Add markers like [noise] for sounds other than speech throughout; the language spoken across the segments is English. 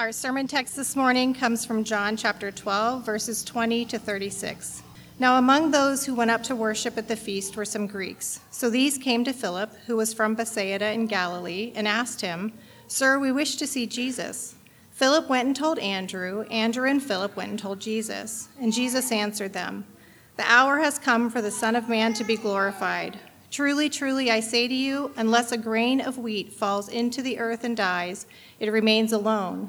Our sermon text this morning comes from John chapter 12, verses 20 to 36. Now, among those who went up to worship at the feast were some Greeks. So these came to Philip, who was from Bethsaida in Galilee, and asked him, Sir, we wish to see Jesus. Philip went and told Andrew. Andrew and Philip went and told Jesus. And Jesus answered them, The hour has come for the Son of Man to be glorified. Truly, truly, I say to you, unless a grain of wheat falls into the earth and dies, it remains alone.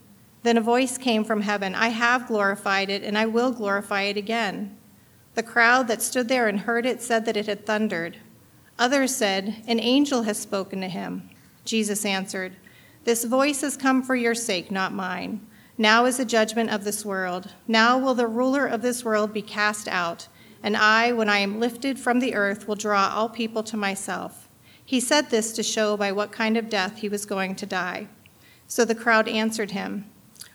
Then a voice came from heaven I have glorified it, and I will glorify it again. The crowd that stood there and heard it said that it had thundered. Others said, An angel has spoken to him. Jesus answered, This voice has come for your sake, not mine. Now is the judgment of this world. Now will the ruler of this world be cast out, and I, when I am lifted from the earth, will draw all people to myself. He said this to show by what kind of death he was going to die. So the crowd answered him,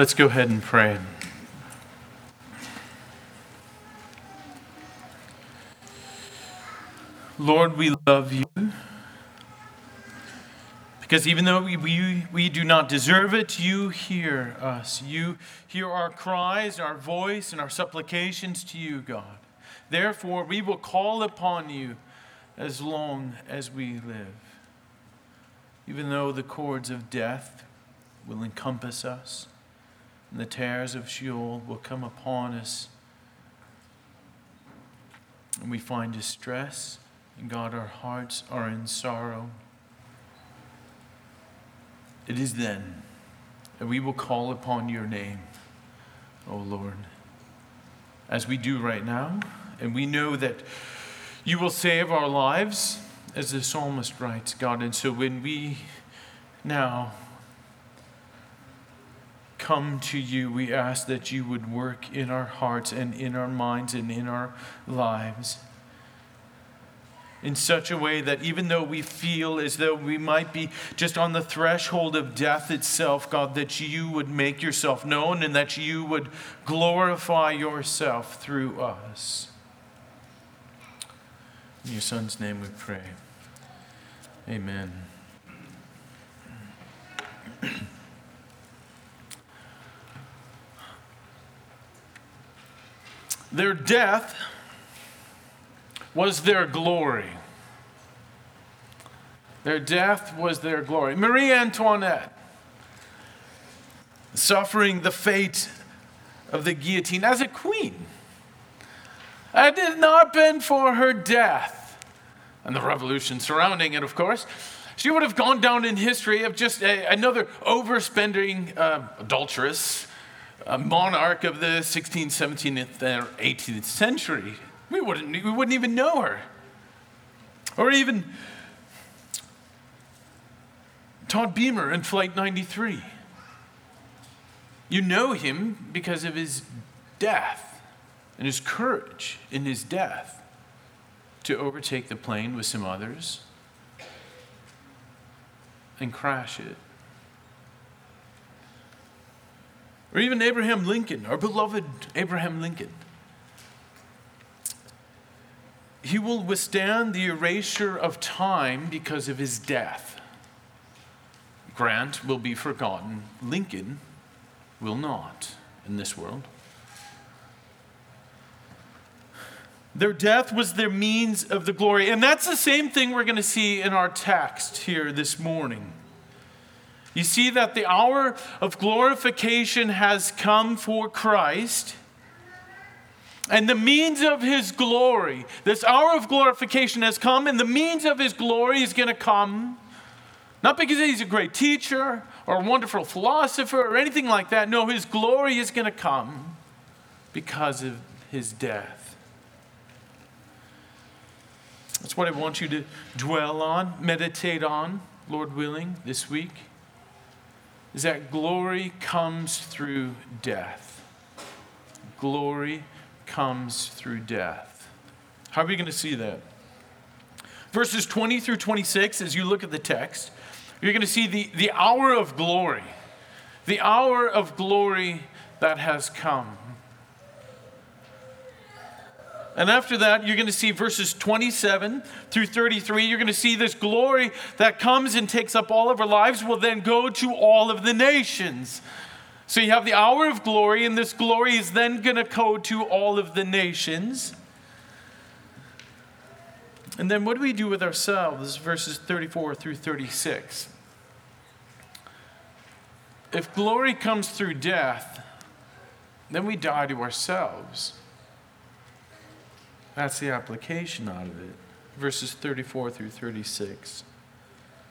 Let's go ahead and pray. Lord, we love you. Because even though we, we, we do not deserve it, you hear us. You hear our cries, our voice, and our supplications to you, God. Therefore, we will call upon you as long as we live. Even though the cords of death will encompass us, and the terrors of Sheol will come upon us. And we find distress, and God, our hearts are in sorrow. It is then that we will call upon your name, O Lord, as we do right now. And we know that you will save our lives, as the psalmist writes, God. And so when we now come to you, we ask that you would work in our hearts and in our minds and in our lives in such a way that even though we feel as though we might be just on the threshold of death itself, God, that you would make yourself known and that you would glorify yourself through us. In your Son's name we pray. Amen. [clears throat] Their death was their glory. Their death was their glory. Marie Antoinette, suffering the fate of the guillotine as a queen. Had it not been for her death and the revolution surrounding it, of course, she would have gone down in history of just a, another overspending uh, adulteress a monarch of the 16th, 17th, or 18th century. We wouldn't, we wouldn't even know her. Or even Todd Beamer in Flight 93. You know him because of his death and his courage in his death to overtake the plane with some others and crash it. Or even Abraham Lincoln, our beloved Abraham Lincoln. He will withstand the erasure of time because of his death. Grant will be forgotten. Lincoln will not in this world. Their death was their means of the glory. And that's the same thing we're going to see in our text here this morning. You see that the hour of glorification has come for Christ. And the means of his glory, this hour of glorification has come, and the means of his glory is going to come not because he's a great teacher or a wonderful philosopher or anything like that. No, his glory is going to come because of his death. That's what I want you to dwell on, meditate on, Lord willing, this week. Is that glory comes through death. Glory comes through death. How are we going to see that? Verses 20 through 26, as you look at the text, you're going to see the, the hour of glory, the hour of glory that has come. And after that, you're going to see verses 27 through 33. You're going to see this glory that comes and takes up all of our lives will then go to all of the nations. So you have the hour of glory, and this glory is then going to go to all of the nations. And then what do we do with ourselves? Verses 34 through 36. If glory comes through death, then we die to ourselves. That's the application out of it. Verses 34 through 36.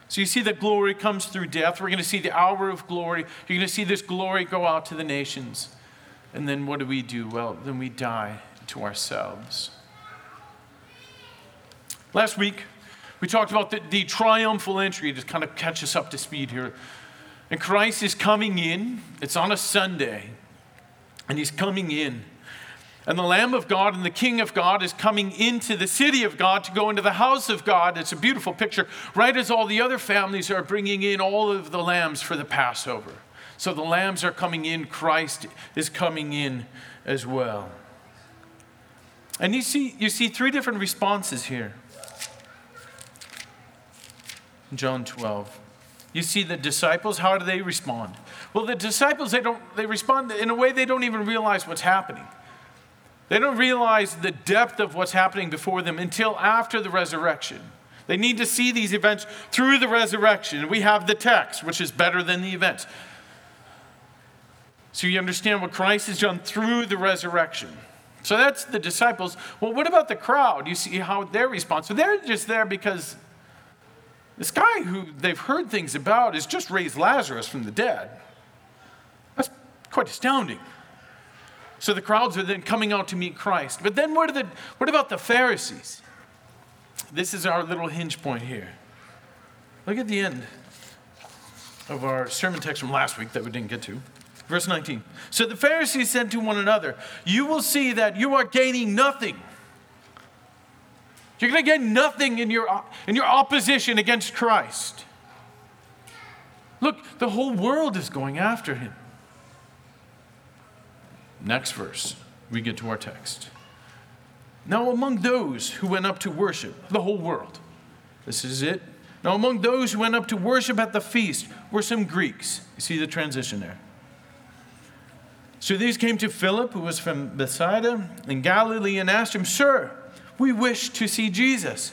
So you see that glory comes through death. We're going to see the hour of glory. You're going to see this glory go out to the nations. And then what do we do? Well, then we die to ourselves. Last week, we talked about the, the triumphal entry to kind of catch us up to speed here. And Christ is coming in. It's on a Sunday. And he's coming in. And the Lamb of God and the King of God is coming into the city of God to go into the house of God. It's a beautiful picture, right as all the other families are bringing in all of the lambs for the Passover. So the lambs are coming in, Christ is coming in as well. And you see, you see three different responses here. John 12. You see the disciples, how do they respond? Well, the disciples, they don't they respond in a way they don't even realize what's happening. They don't realize the depth of what's happening before them until after the resurrection. They need to see these events through the resurrection. We have the text, which is better than the event. So you understand what Christ has done through the resurrection. So that's the disciples. Well, what about the crowd? You see how their response. So they're just there because this guy who they've heard things about has just raised Lazarus from the dead. That's quite astounding. So the crowds are then coming out to meet Christ. But then what, the, what about the Pharisees? This is our little hinge point here. Look at the end of our sermon text from last week that we didn't get to. Verse 19. So the Pharisees said to one another, You will see that you are gaining nothing. You're going to gain nothing in your, in your opposition against Christ. Look, the whole world is going after him. Next verse, we get to our text. Now, among those who went up to worship, the whole world, this is it. Now, among those who went up to worship at the feast were some Greeks. You see the transition there. So these came to Philip, who was from Bethsaida in Galilee, and asked him, Sir, we wish to see Jesus.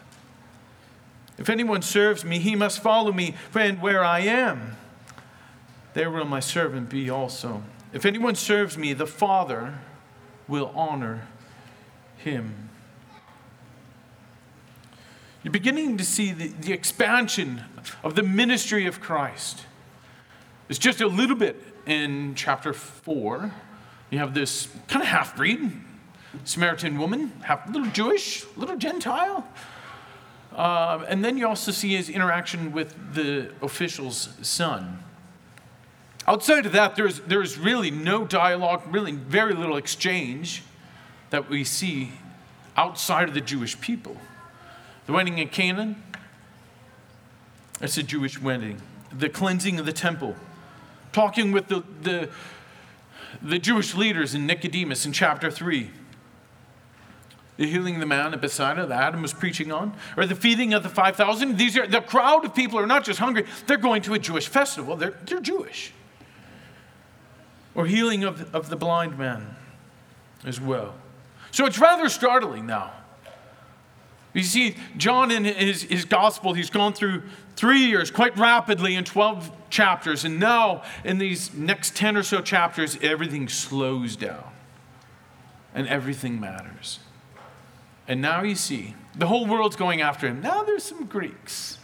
If anyone serves me, he must follow me, and where I am, there will my servant be also. If anyone serves me, the Father will honor him. You're beginning to see the, the expansion of the ministry of Christ. It's just a little bit in chapter 4. You have this kind of half breed Samaritan woman, half little Jewish, little Gentile uh, and then you also see his interaction with the official's son. Outside of that, there's, there's really no dialogue, really very little exchange that we see outside of the Jewish people. The wedding in Cana, it's a Jewish wedding. The cleansing of the temple, talking with the, the, the Jewish leaders in Nicodemus in chapter 3. The healing of the man at Bethesda that Adam was preaching on, or the feeding of the 5,000. These are the crowd of people are not just hungry, they're going to a Jewish festival. They're, they're Jewish. Or healing of, of the blind man as well. So it's rather startling now. You see, John in his, his gospel, he's gone through three years quite rapidly in 12 chapters. And now, in these next 10 or so chapters, everything slows down and everything matters. And now you see, the whole world's going after him. Now there's some Greeks,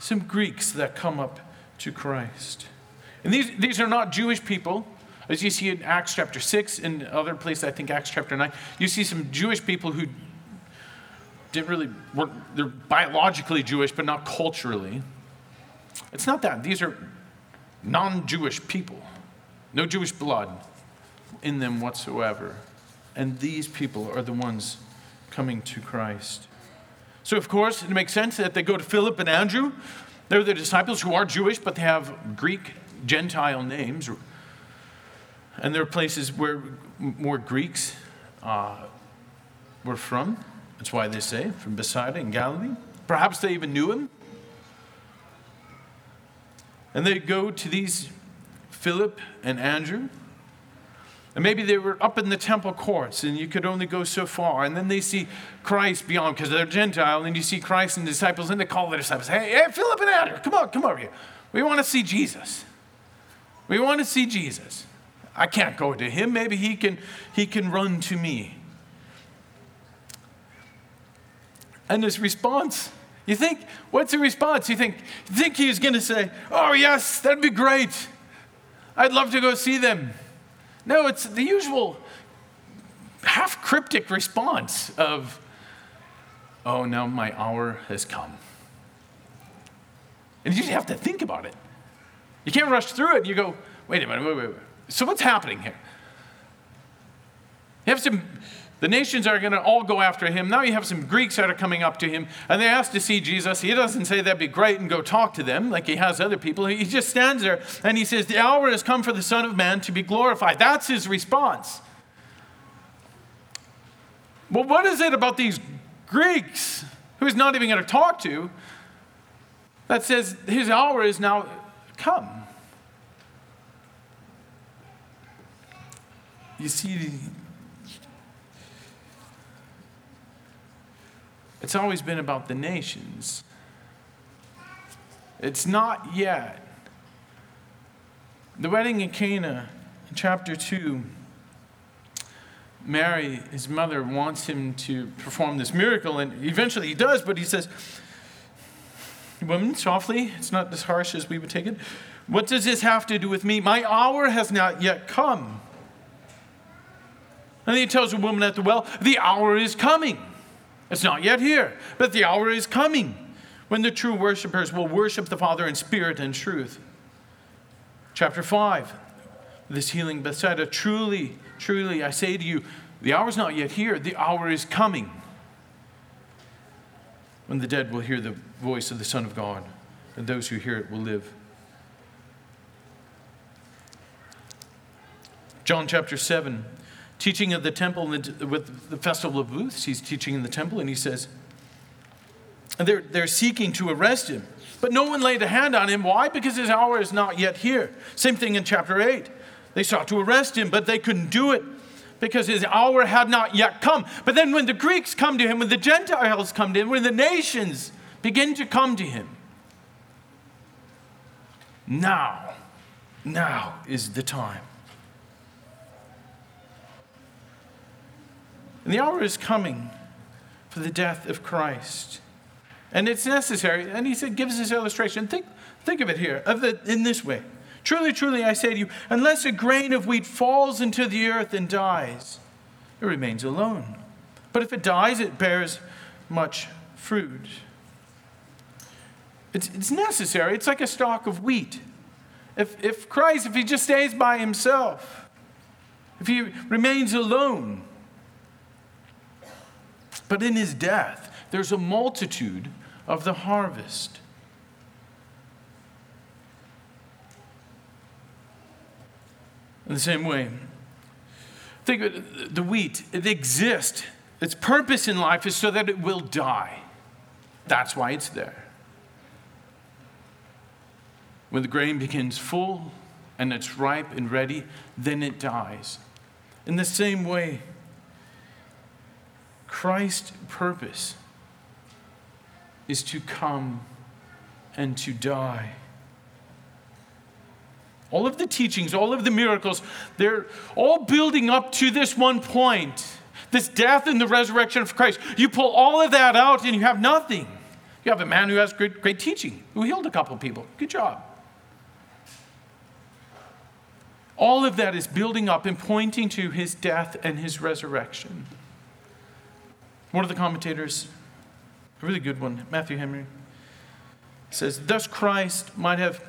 some Greeks that come up to Christ. And these, these are not Jewish people. As you see in Acts chapter 6 and other places, I think Acts chapter 9, you see some Jewish people who didn't really, were, they're biologically Jewish, but not culturally. It's not that. These are non Jewish people, no Jewish blood in them whatsoever. And these people are the ones coming to Christ. So, of course, it makes sense that they go to Philip and Andrew. They're the disciples who are Jewish, but they have Greek, Gentile names. And there are places where more Greeks uh, were from. That's why they say from Bethsaida in Galilee. Perhaps they even knew him. And they go to these Philip and Andrew. And maybe they were up in the temple courts and you could only go so far. And then they see Christ beyond because they're Gentile. And you see Christ and the disciples and they call their disciples, hey, hey, Philip and Andrew, come on, come over here. We want to see Jesus. We want to see Jesus. I can't go to him. Maybe he can, he can run to me. And his response, you think, what's the response? You think, you think he's going to say, oh, yes, that'd be great. I'd love to go see them. No, it's the usual half cryptic response of, oh, now my hour has come. And you just have to think about it. You can't rush through it. You go, wait a minute, wait, wait, wait. So what's happening here? You have some the nations are going to all go after him. Now you have some Greeks that are coming up to him, and they ask to see Jesus. He doesn't say that'd be great and go talk to them like he has other people. He just stands there and he says, The hour has come for the Son of Man to be glorified. That's his response. Well, what is it about these Greeks who he's not even going to talk to that says his hour is now come? You see, It's always been about the nations. It's not yet. The wedding in Cana, chapter 2, Mary, his mother, wants him to perform this miracle, and eventually he does, but he says, Woman, softly, it's not as harsh as we would take it. What does this have to do with me? My hour has not yet come. And he tells the woman at the well, The hour is coming. It's not yet here, but the hour is coming when the true worshipers will worship the Father in spirit and truth. Chapter 5, this healing Bethesda. Truly, truly, I say to you, the hour is not yet here, the hour is coming when the dead will hear the voice of the Son of God, and those who hear it will live. John chapter 7 teaching at the temple with the festival of booths. He's teaching in the temple, and he says, and they're, they're seeking to arrest him. But no one laid a hand on him. Why? Because his hour is not yet here. Same thing in chapter 8. They sought to arrest him, but they couldn't do it because his hour had not yet come. But then when the Greeks come to him, when the Gentiles come to him, when the nations begin to come to him, now, now is the time. And the hour is coming for the death of Christ. And it's necessary. And he said, gives this illustration. Think, think of it here of the, in this way. Truly, truly, I say to you, unless a grain of wheat falls into the earth and dies, it remains alone. But if it dies, it bears much fruit. It's, it's necessary. It's like a stalk of wheat. If, if Christ, if he just stays by himself, if he remains alone, but in his death, there's a multitude of the harvest. In the same way, think of the wheat, it exists. Its purpose in life is so that it will die. That's why it's there. When the grain begins full and it's ripe and ready, then it dies. In the same way, Christ's purpose is to come and to die. All of the teachings, all of the miracles, they're all building up to this one point this death and the resurrection of Christ. You pull all of that out and you have nothing. You have a man who has great, great teaching, who healed a couple people. Good job. All of that is building up and pointing to his death and his resurrection. One of the commentators, a really good one, Matthew Henry, says, Thus Christ might have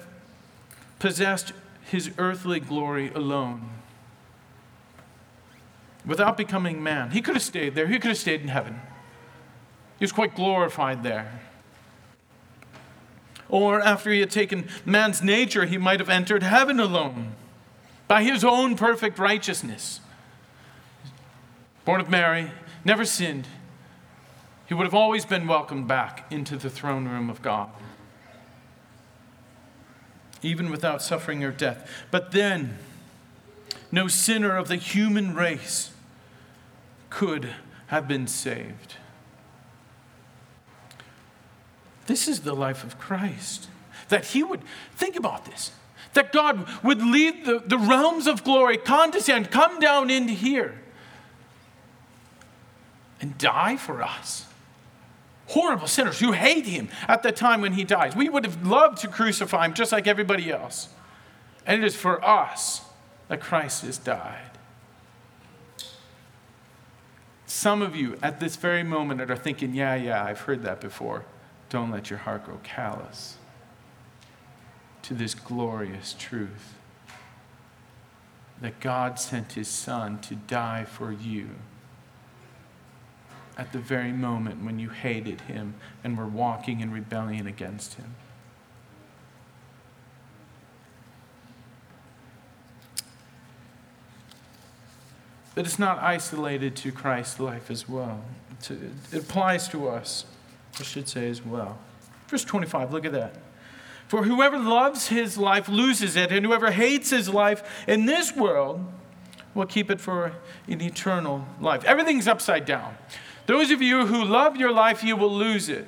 possessed his earthly glory alone without becoming man. He could have stayed there, he could have stayed in heaven. He was quite glorified there. Or after he had taken man's nature, he might have entered heaven alone by his own perfect righteousness. Born of Mary, never sinned. He would have always been welcomed back into the throne room of God, even without suffering or death. But then, no sinner of the human race could have been saved. This is the life of Christ. That he would, think about this, that God would leave the, the realms of glory, condescend, come down into here, and die for us. Horrible sinners who hate him at the time when he dies. We would have loved to crucify him just like everybody else. And it is for us that Christ has died. Some of you at this very moment are thinking, yeah, yeah, I've heard that before. Don't let your heart grow callous to this glorious truth that God sent his Son to die for you at the very moment when you hated him and were walking in rebellion against him. But it's not isolated to Christ's life as well. It applies to us, I should say, as well. Verse 25, look at that. For whoever loves his life loses it, and whoever hates his life in this world will keep it for an eternal life. Everything's upside down. Those of you who love your life, you will lose it.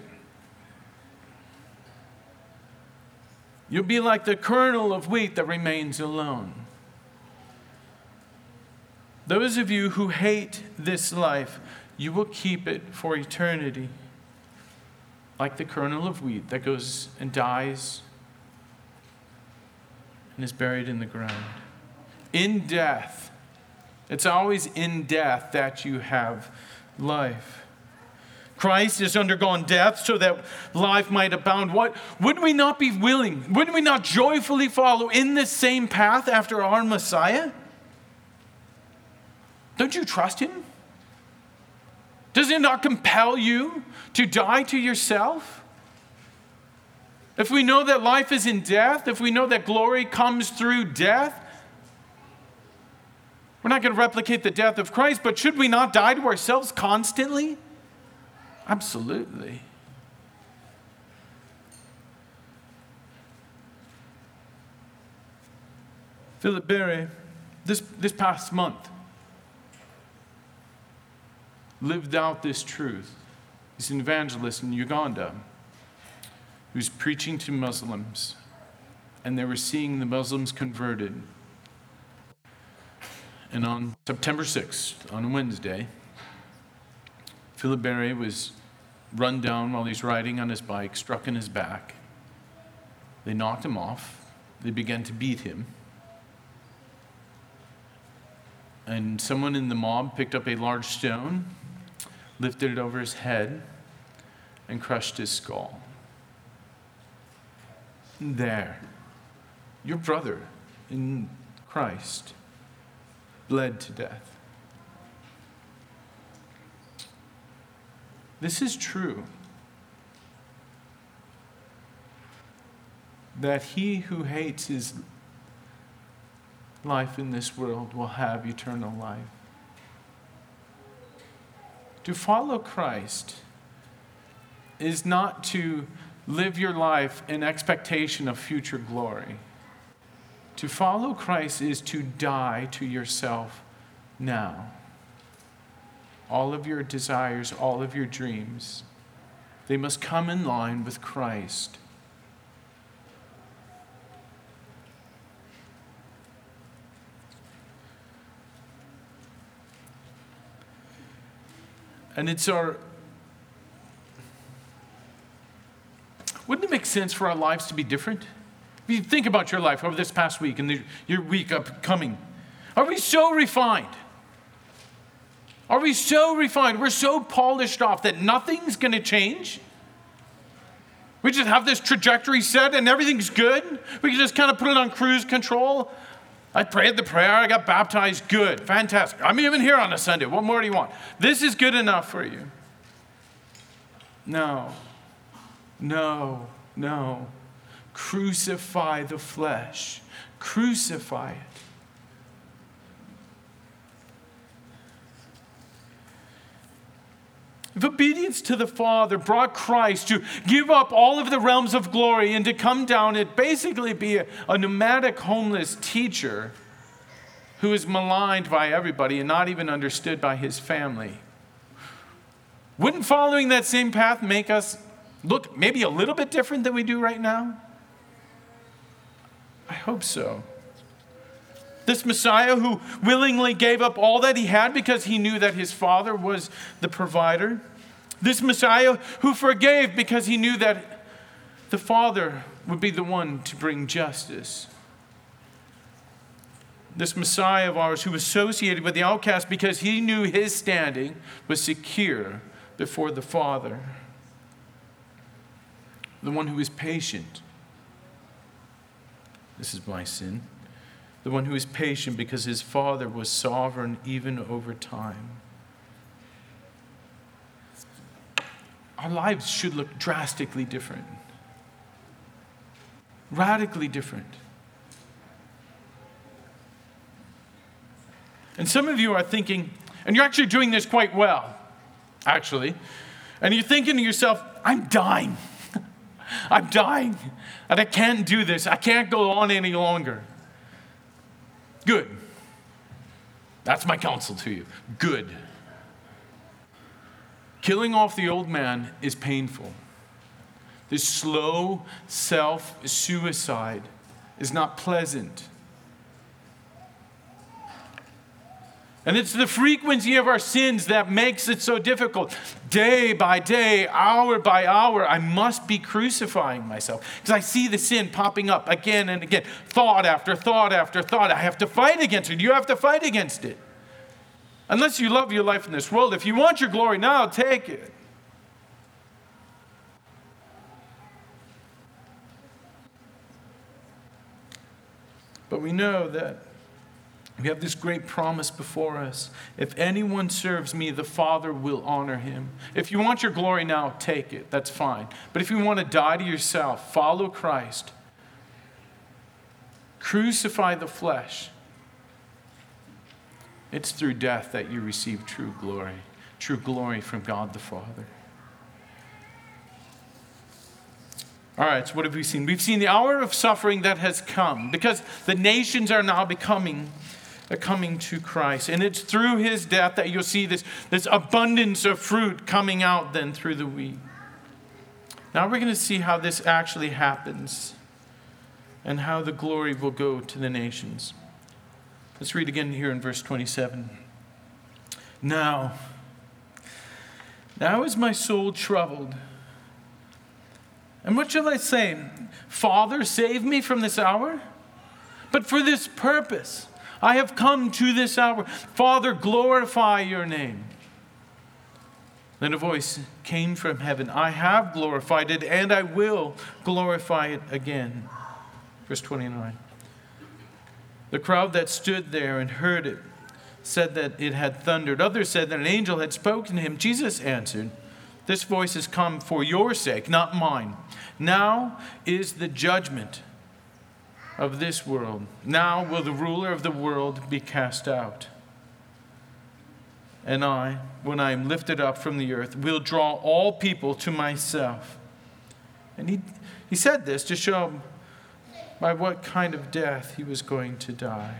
You'll be like the kernel of wheat that remains alone. Those of you who hate this life, you will keep it for eternity. Like the kernel of wheat that goes and dies and is buried in the ground. In death, it's always in death that you have life. Christ has undergone death so that life might abound. What would we not be willing? Would we not joyfully follow in this same path after our Messiah? Don't you trust him? Does it not compel you to die to yourself? If we know that life is in death, if we know that glory comes through death, we're not going to replicate the death of Christ, but should we not die to ourselves constantly? Absolutely. Philip Berry, this, this past month, lived out this truth. He's an evangelist in Uganda who's preaching to Muslims, and they were seeing the Muslims converted. And on September 6th, on a Wednesday, Philip Berry was run down while he's riding on his bike, struck in his back. They knocked him off. They began to beat him. And someone in the mob picked up a large stone, lifted it over his head, and crushed his skull there. Your brother in Christ bled to death. This is true. That he who hates his life in this world will have eternal life. To follow Christ is not to live your life in expectation of future glory. To follow Christ is to die to yourself now. All of your desires, all of your dreams, they must come in line with Christ. And it's our. Wouldn't it make sense for our lives to be different? You think about your life over this past week and the, your week upcoming, are we so refined? Are we so refined? We're so polished off that nothing's going to change? We just have this trajectory set and everything's good. We can just kind of put it on cruise control. I prayed the prayer, I got baptized, good, fantastic. I'm even here on a Sunday. What more do you want? This is good enough for you. No, no, no. Crucify the flesh, crucify it. If obedience to the Father brought Christ to give up all of the realms of glory and to come down and basically be a, a nomadic, homeless teacher who is maligned by everybody and not even understood by his family, wouldn't following that same path make us look maybe a little bit different than we do right now? I hope so. This Messiah who willingly gave up all that he had because he knew that his father was the provider. This Messiah who forgave because he knew that the Father would be the one to bring justice. This Messiah of ours who associated with the outcast because he knew his standing was secure before the Father. The one who is patient. This is my sin the one who is patient because his Father was sovereign even over time. Our lives should look drastically different, radically different. And some of you are thinking, and you're actually doing this quite well, actually, and you're thinking to yourself, I'm dying. I'm dying, and I can't do this. I can't go on any longer. Good. That's my counsel to you. Good. Killing off the old man is painful. This slow self suicide is not pleasant. And it's the frequency of our sins that makes it so difficult. Day by day, hour by hour, I must be crucifying myself because I see the sin popping up again and again, thought after thought after thought. I have to fight against it. You have to fight against it. Unless you love your life in this world, if you want your glory now, take it. But we know that we have this great promise before us. If anyone serves me, the Father will honor him. If you want your glory now, take it. That's fine. But if you want to die to yourself, follow Christ. Crucify the flesh. It's through death that you receive true glory, true glory from God the Father. All right, so what have we seen? We've seen the hour of suffering that has come because the nations are now becoming coming to Christ. And it's through his death that you'll see this, this abundance of fruit coming out then through the wheat. Now we're going to see how this actually happens and how the glory will go to the nations. Let's read again here in verse 27. Now, now is my soul troubled. And what shall I say? Father, save me from this hour? But for this purpose I have come to this hour. Father, glorify your name. Then a voice came from heaven I have glorified it, and I will glorify it again. Verse 29. The crowd that stood there and heard it said that it had thundered. Others said that an angel had spoken to him. Jesus answered, This voice has come for your sake, not mine. Now is the judgment of this world. Now will the ruler of the world be cast out. And I, when I am lifted up from the earth, will draw all people to myself. And he, he said this to show by what kind of death he was going to die.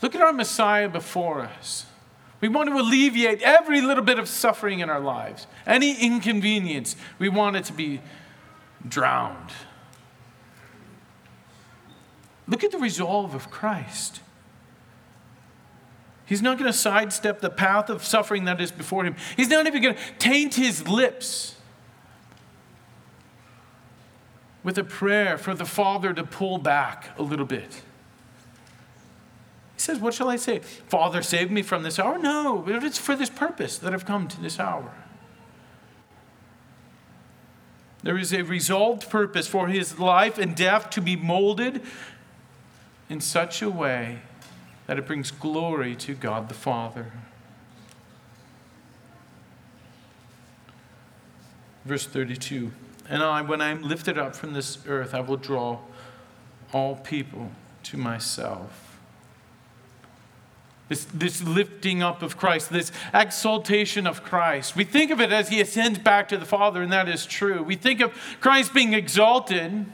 Look at our Messiah before us. We want to alleviate every little bit of suffering in our lives, any inconvenience. We want it to be drowned. Look at the resolve of Christ. He's not going to sidestep the path of suffering that is before him. He's not even going to taint his lips with a prayer for the Father to pull back a little bit. He says, What shall I say? Father, save me from this hour? No, it's for this purpose that I've come to this hour. There is a resolved purpose for his life and death to be molded in such a way that it brings glory to God the Father. Verse 32 And I, when I am lifted up from this earth, I will draw all people to myself. This, this lifting up of Christ, this exaltation of Christ. We think of it as he ascends back to the Father, and that is true. We think of Christ being exalted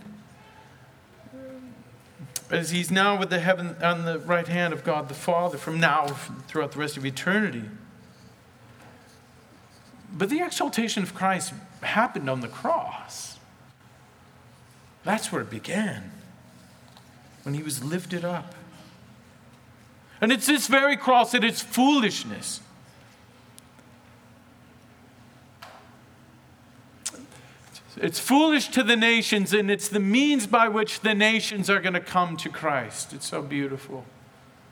as he's now with the heaven on the right hand of God the Father from now throughout the rest of eternity. But the exaltation of Christ happened on the cross. That's where it began, when he was lifted up. And it's this very cross that is foolishness. It's foolish to the nations, and it's the means by which the nations are going to come to Christ. It's so beautiful.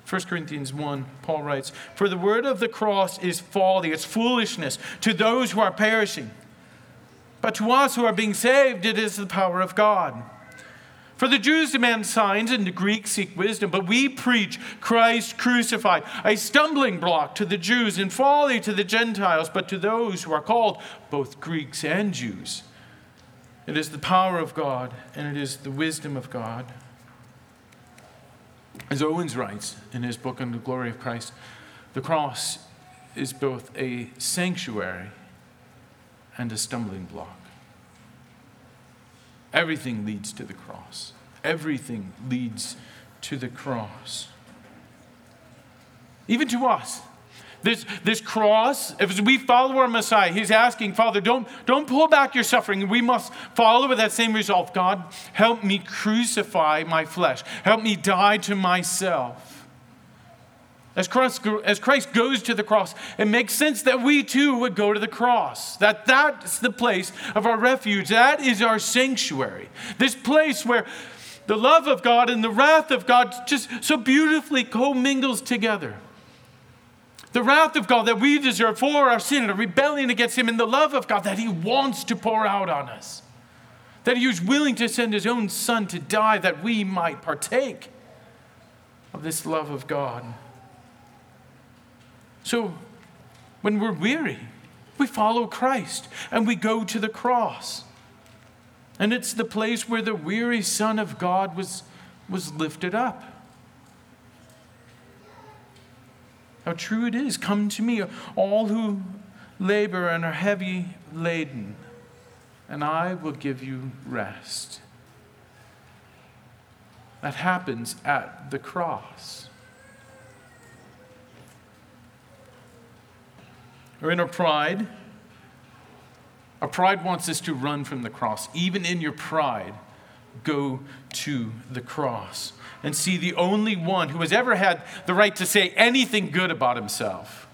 1 Corinthians 1, Paul writes, For the word of the cross is folly, it's foolishness to those who are perishing. But to us who are being saved, it is the power of God. For the Jews demand signs and the Greeks seek wisdom, but we preach Christ crucified, a stumbling block to the Jews and folly to the Gentiles, but to those who are called, both Greeks and Jews. It is the power of God and it is the wisdom of God. As Owens writes in his book on the glory of Christ, the cross is both a sanctuary and a stumbling block. Everything leads to the cross. Everything leads to the cross. Even to us. This, this cross, if we follow our Messiah, he's asking, Father, don't, don't pull back your suffering. We must follow with that same resolve. God, help me crucify my flesh. Help me die to myself. As Christ, as Christ goes to the cross, it makes sense that we too would go to the cross. That that's the place of our refuge. That is our sanctuary. This place where the love of God and the wrath of God just so beautifully commingles together. The wrath of God that we deserve for our sin and rebellion against Him, and the love of God that He wants to pour out on us. That He was willing to send His own Son to die that we might partake of this love of God. So, when we're weary, we follow Christ and we go to the cross. And it's the place where the weary Son of God was, was lifted up. How true it is. Come to me, all who labor and are heavy laden, and I will give you rest. That happens at the cross. Or in our pride, our pride wants us to run from the cross. Even in your pride, go to the cross and see the only one who has ever had the right to say anything good about himself.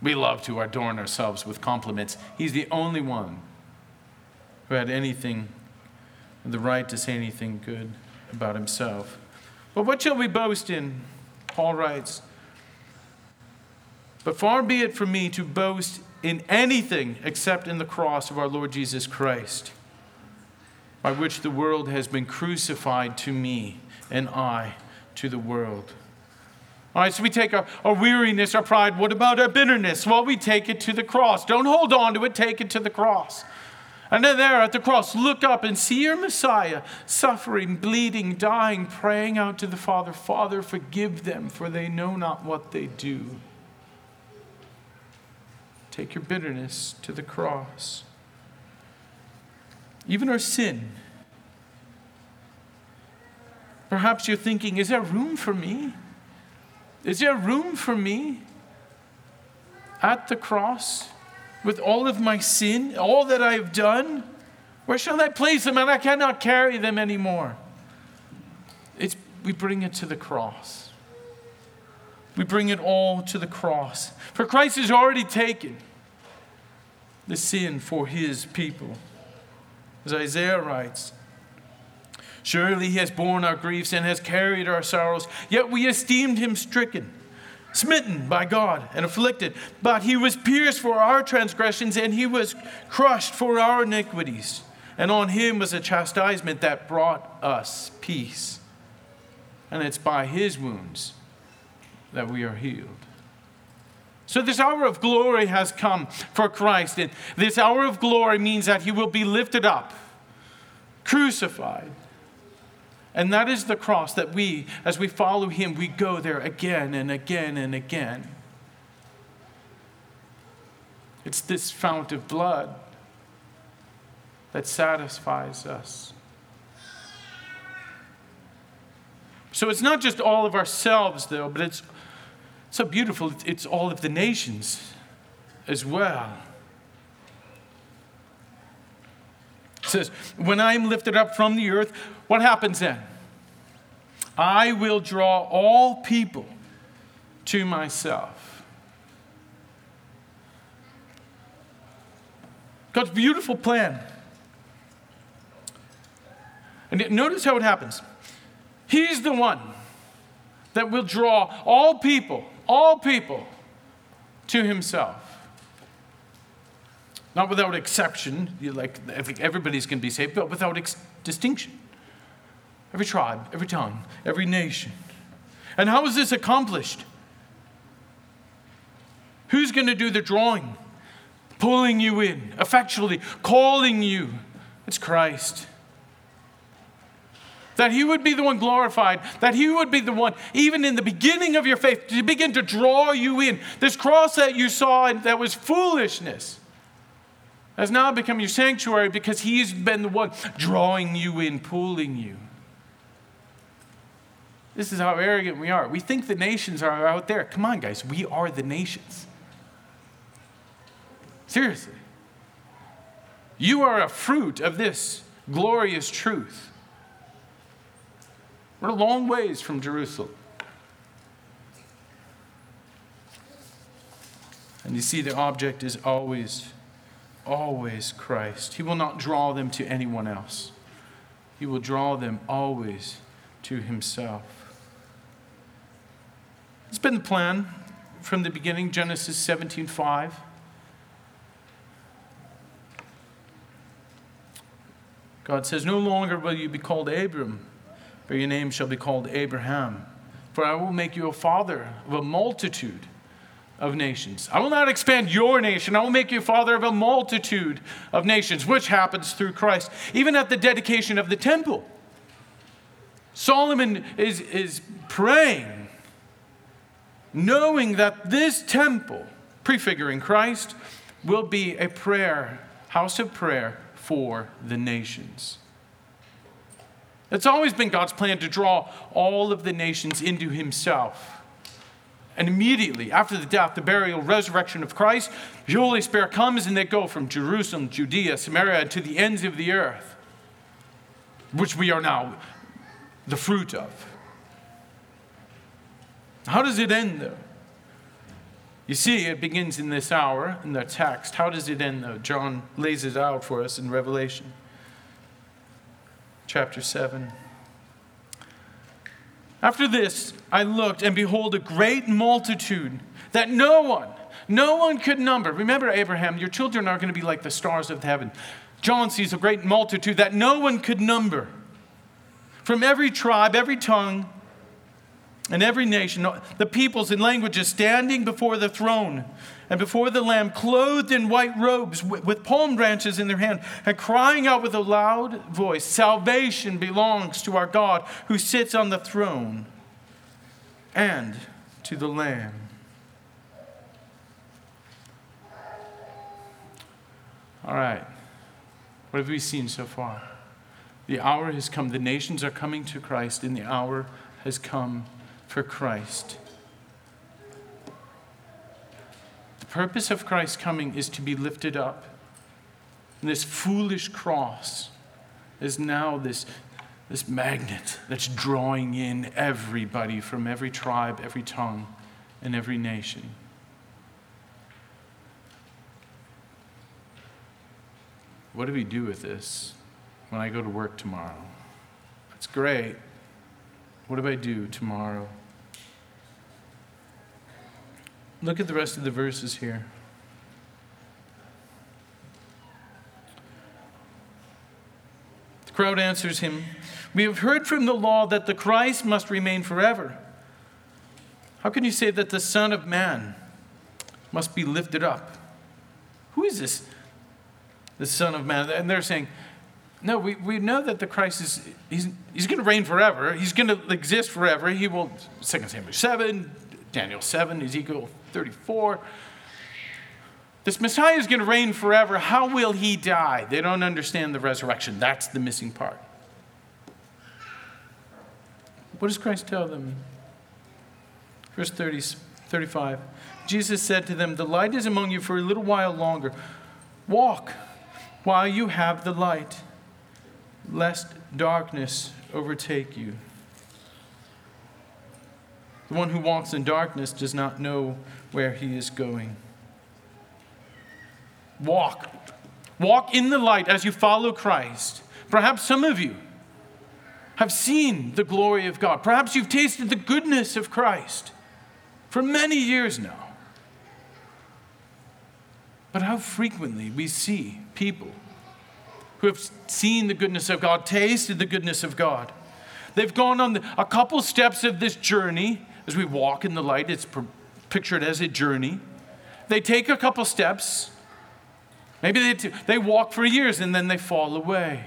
We love to adorn ourselves with compliments. He's the only one who had anything, the right to say anything good about himself. But what shall we boast in? Paul writes, But far be it from me to boast in anything except in the cross of our Lord Jesus Christ, by which the world has been crucified to me and I to the world. All right, so we take our, our weariness, our pride. What about our bitterness? Well, we take it to the cross. Don't hold on to it, take it to the cross. And then there at the cross, look up and see your Messiah suffering, bleeding, dying, praying out to the Father, Father, forgive them, for they know not what they do. Take your bitterness to the cross. Even our sin. Perhaps you're thinking, is there room for me? Is there room for me at the cross? with all of my sin, all that I have done? Where shall I place them? And I cannot carry them anymore. It's, we bring it to the cross. We bring it all to the cross. For Christ has already taken the sin for his people. As Isaiah writes, Surely he has borne our griefs and has carried our sorrows, yet we esteemed him stricken smitten by God and afflicted, but he was pierced for our transgressions and he was crushed for our iniquities. And on him was a chastisement that brought us peace. And it's by his wounds that we are healed. So, this hour of glory has come for Christ. And this hour of glory means that he will be lifted up, crucified, and that is the cross that we, as we follow him, we go there again and again and again. It's this fount of blood that satisfies us. So it's not just all of ourselves, though, but it's so beautiful. It's all of the nations as well. It says, When I am lifted up from the earth, what happens then? I will draw all people to myself. God's beautiful plan. And notice how it happens. He's the one that will draw all people, all people to himself. Not without exception, like everybody's going to be saved, but without ex- distinction. Every tribe, every tongue, every nation. And how is this accomplished? Who's going to do the drawing? Pulling you in, effectually calling you. It's Christ. That He would be the one glorified, that He would be the one, even in the beginning of your faith, to begin to draw you in. This cross that you saw and that was foolishness has now become your sanctuary because He's been the one drawing you in, pulling you. This is how arrogant we are. We think the nations are out there. Come on, guys, we are the nations. Seriously. You are a fruit of this glorious truth. We're a long ways from Jerusalem. And you see, the object is always, always Christ. He will not draw them to anyone else, He will draw them always to Himself. It's been the plan from the beginning, Genesis 17:5. God says, No longer will you be called Abram, but your name shall be called Abraham. For I will make you a father of a multitude of nations. I will not expand your nation. I will make you father of a multitude of nations, which happens through Christ. Even at the dedication of the temple, Solomon is, is praying knowing that this temple, prefiguring Christ, will be a prayer, house of prayer for the nations. It's always been God's plan to draw all of the nations into Himself. And immediately after the death, the burial, resurrection of Christ, the Holy Spirit comes and they go from Jerusalem, Judea, Samaria to the ends of the earth, which we are now the fruit of. How does it end, though? You see, it begins in this hour in the text. How does it end, though? John lays it out for us in Revelation chapter 7. After this, I looked, and behold, a great multitude that no one, no one could number. Remember, Abraham, your children are going to be like the stars of heaven. John sees a great multitude that no one could number from every tribe, every tongue, and every nation, the peoples and languages standing before the throne and before the Lamb, clothed in white robes with palm branches in their hand, and crying out with a loud voice Salvation belongs to our God who sits on the throne and to the Lamb. All right. What have we seen so far? The hour has come. The nations are coming to Christ, and the hour has come for Christ. The purpose of Christ's coming is to be lifted up. And this foolish cross is now this, this magnet that's drawing in everybody from every tribe, every tongue, and every nation. What do we do with this when I go to work tomorrow? It's great. What do I do tomorrow? Look at the rest of the verses here. The crowd answers him We have heard from the law that the Christ must remain forever. How can you say that the Son of Man must be lifted up? Who is this, the Son of Man? And they're saying, no, we, we know that the Christ is, he's, he's going to reign forever. He's going to exist forever. He will, 2 Samuel 7, Daniel 7, Ezekiel 34. This Messiah is going to reign forever. How will he die? They don't understand the resurrection. That's the missing part. What does Christ tell them? Verse 30, 35. Jesus said to them, The light is among you for a little while longer. Walk while you have the light lest darkness overtake you. The one who walks in darkness does not know where he is going. Walk. Walk in the light as you follow Christ. Perhaps some of you have seen the glory of God. Perhaps you've tasted the goodness of Christ for many years now. But how frequently we see people who have seen the goodness of God, tasted the goodness of God. They've gone on a couple steps of this journey as we walk in the light. It's pictured as a journey. They take a couple steps. Maybe they, t- they walk for years and then they fall away.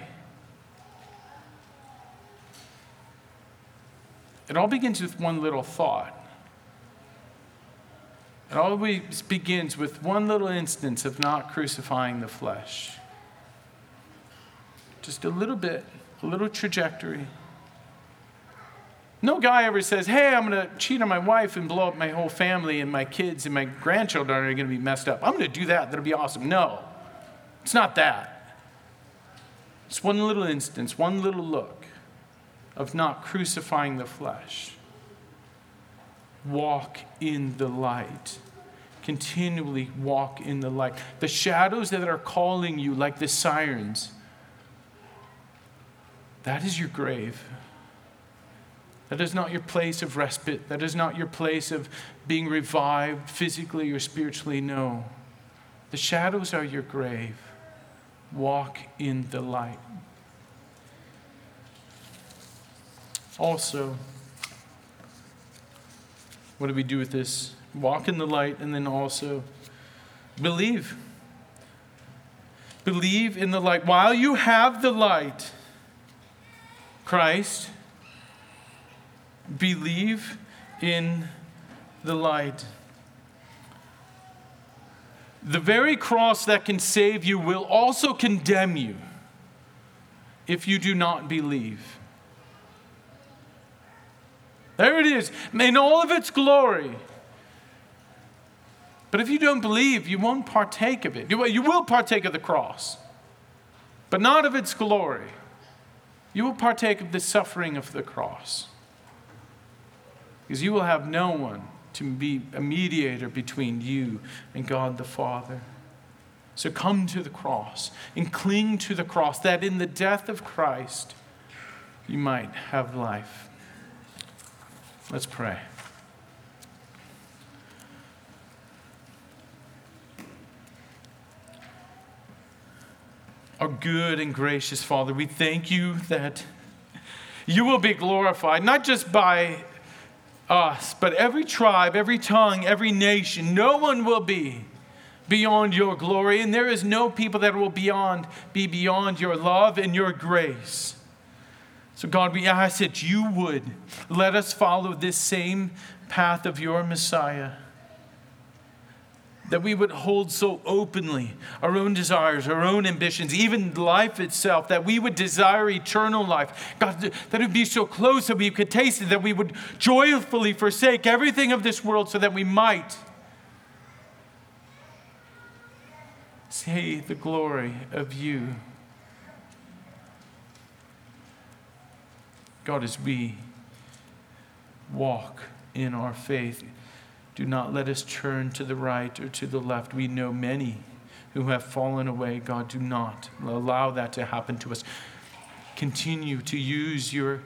It all begins with one little thought. It always begins with one little instance of not crucifying the flesh. Just a little bit, a little trajectory. No guy ever says, Hey, I'm going to cheat on my wife and blow up my whole family, and my kids and my grandchildren are going to be messed up. I'm going to do that. That'll be awesome. No, it's not that. It's one little instance, one little look of not crucifying the flesh. Walk in the light. Continually walk in the light. The shadows that are calling you, like the sirens, that is your grave. That is not your place of respite. That is not your place of being revived physically or spiritually. No. The shadows are your grave. Walk in the light. Also, what do we do with this? Walk in the light and then also believe. Believe in the light. While you have the light, Christ, believe in the light. The very cross that can save you will also condemn you if you do not believe. There it is, in all of its glory. But if you don't believe, you won't partake of it. You will partake of the cross, but not of its glory you will partake of the suffering of the cross. Because you will have no one to be a mediator between you and God the Father. So come to the cross and cling to the cross, that in the death of Christ you might have life. Let's pray. Our good and gracious Father, we thank you that you will be glorified, not just by us, but every tribe, every tongue, every nation, no one will be beyond your glory, and there is no people that will beyond be beyond your love and your grace. So, God, we ask that you would let us follow this same path of your Messiah. That we would hold so openly our own desires, our own ambitions, even life itself, that we would desire eternal life. God, that it would be so close that we could taste it, that we would joyfully forsake everything of this world so that we might see the glory of you. God, as we walk in our faith, do not let us turn to the right or to the left. We know many who have fallen away. God, do not allow that to happen to us. Continue to use your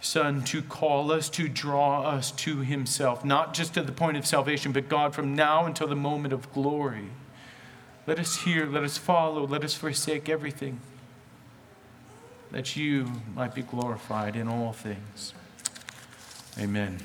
Son to call us, to draw us to Himself, not just to the point of salvation, but God, from now until the moment of glory. Let us hear, let us follow, let us forsake everything, that you might be glorified in all things. Amen.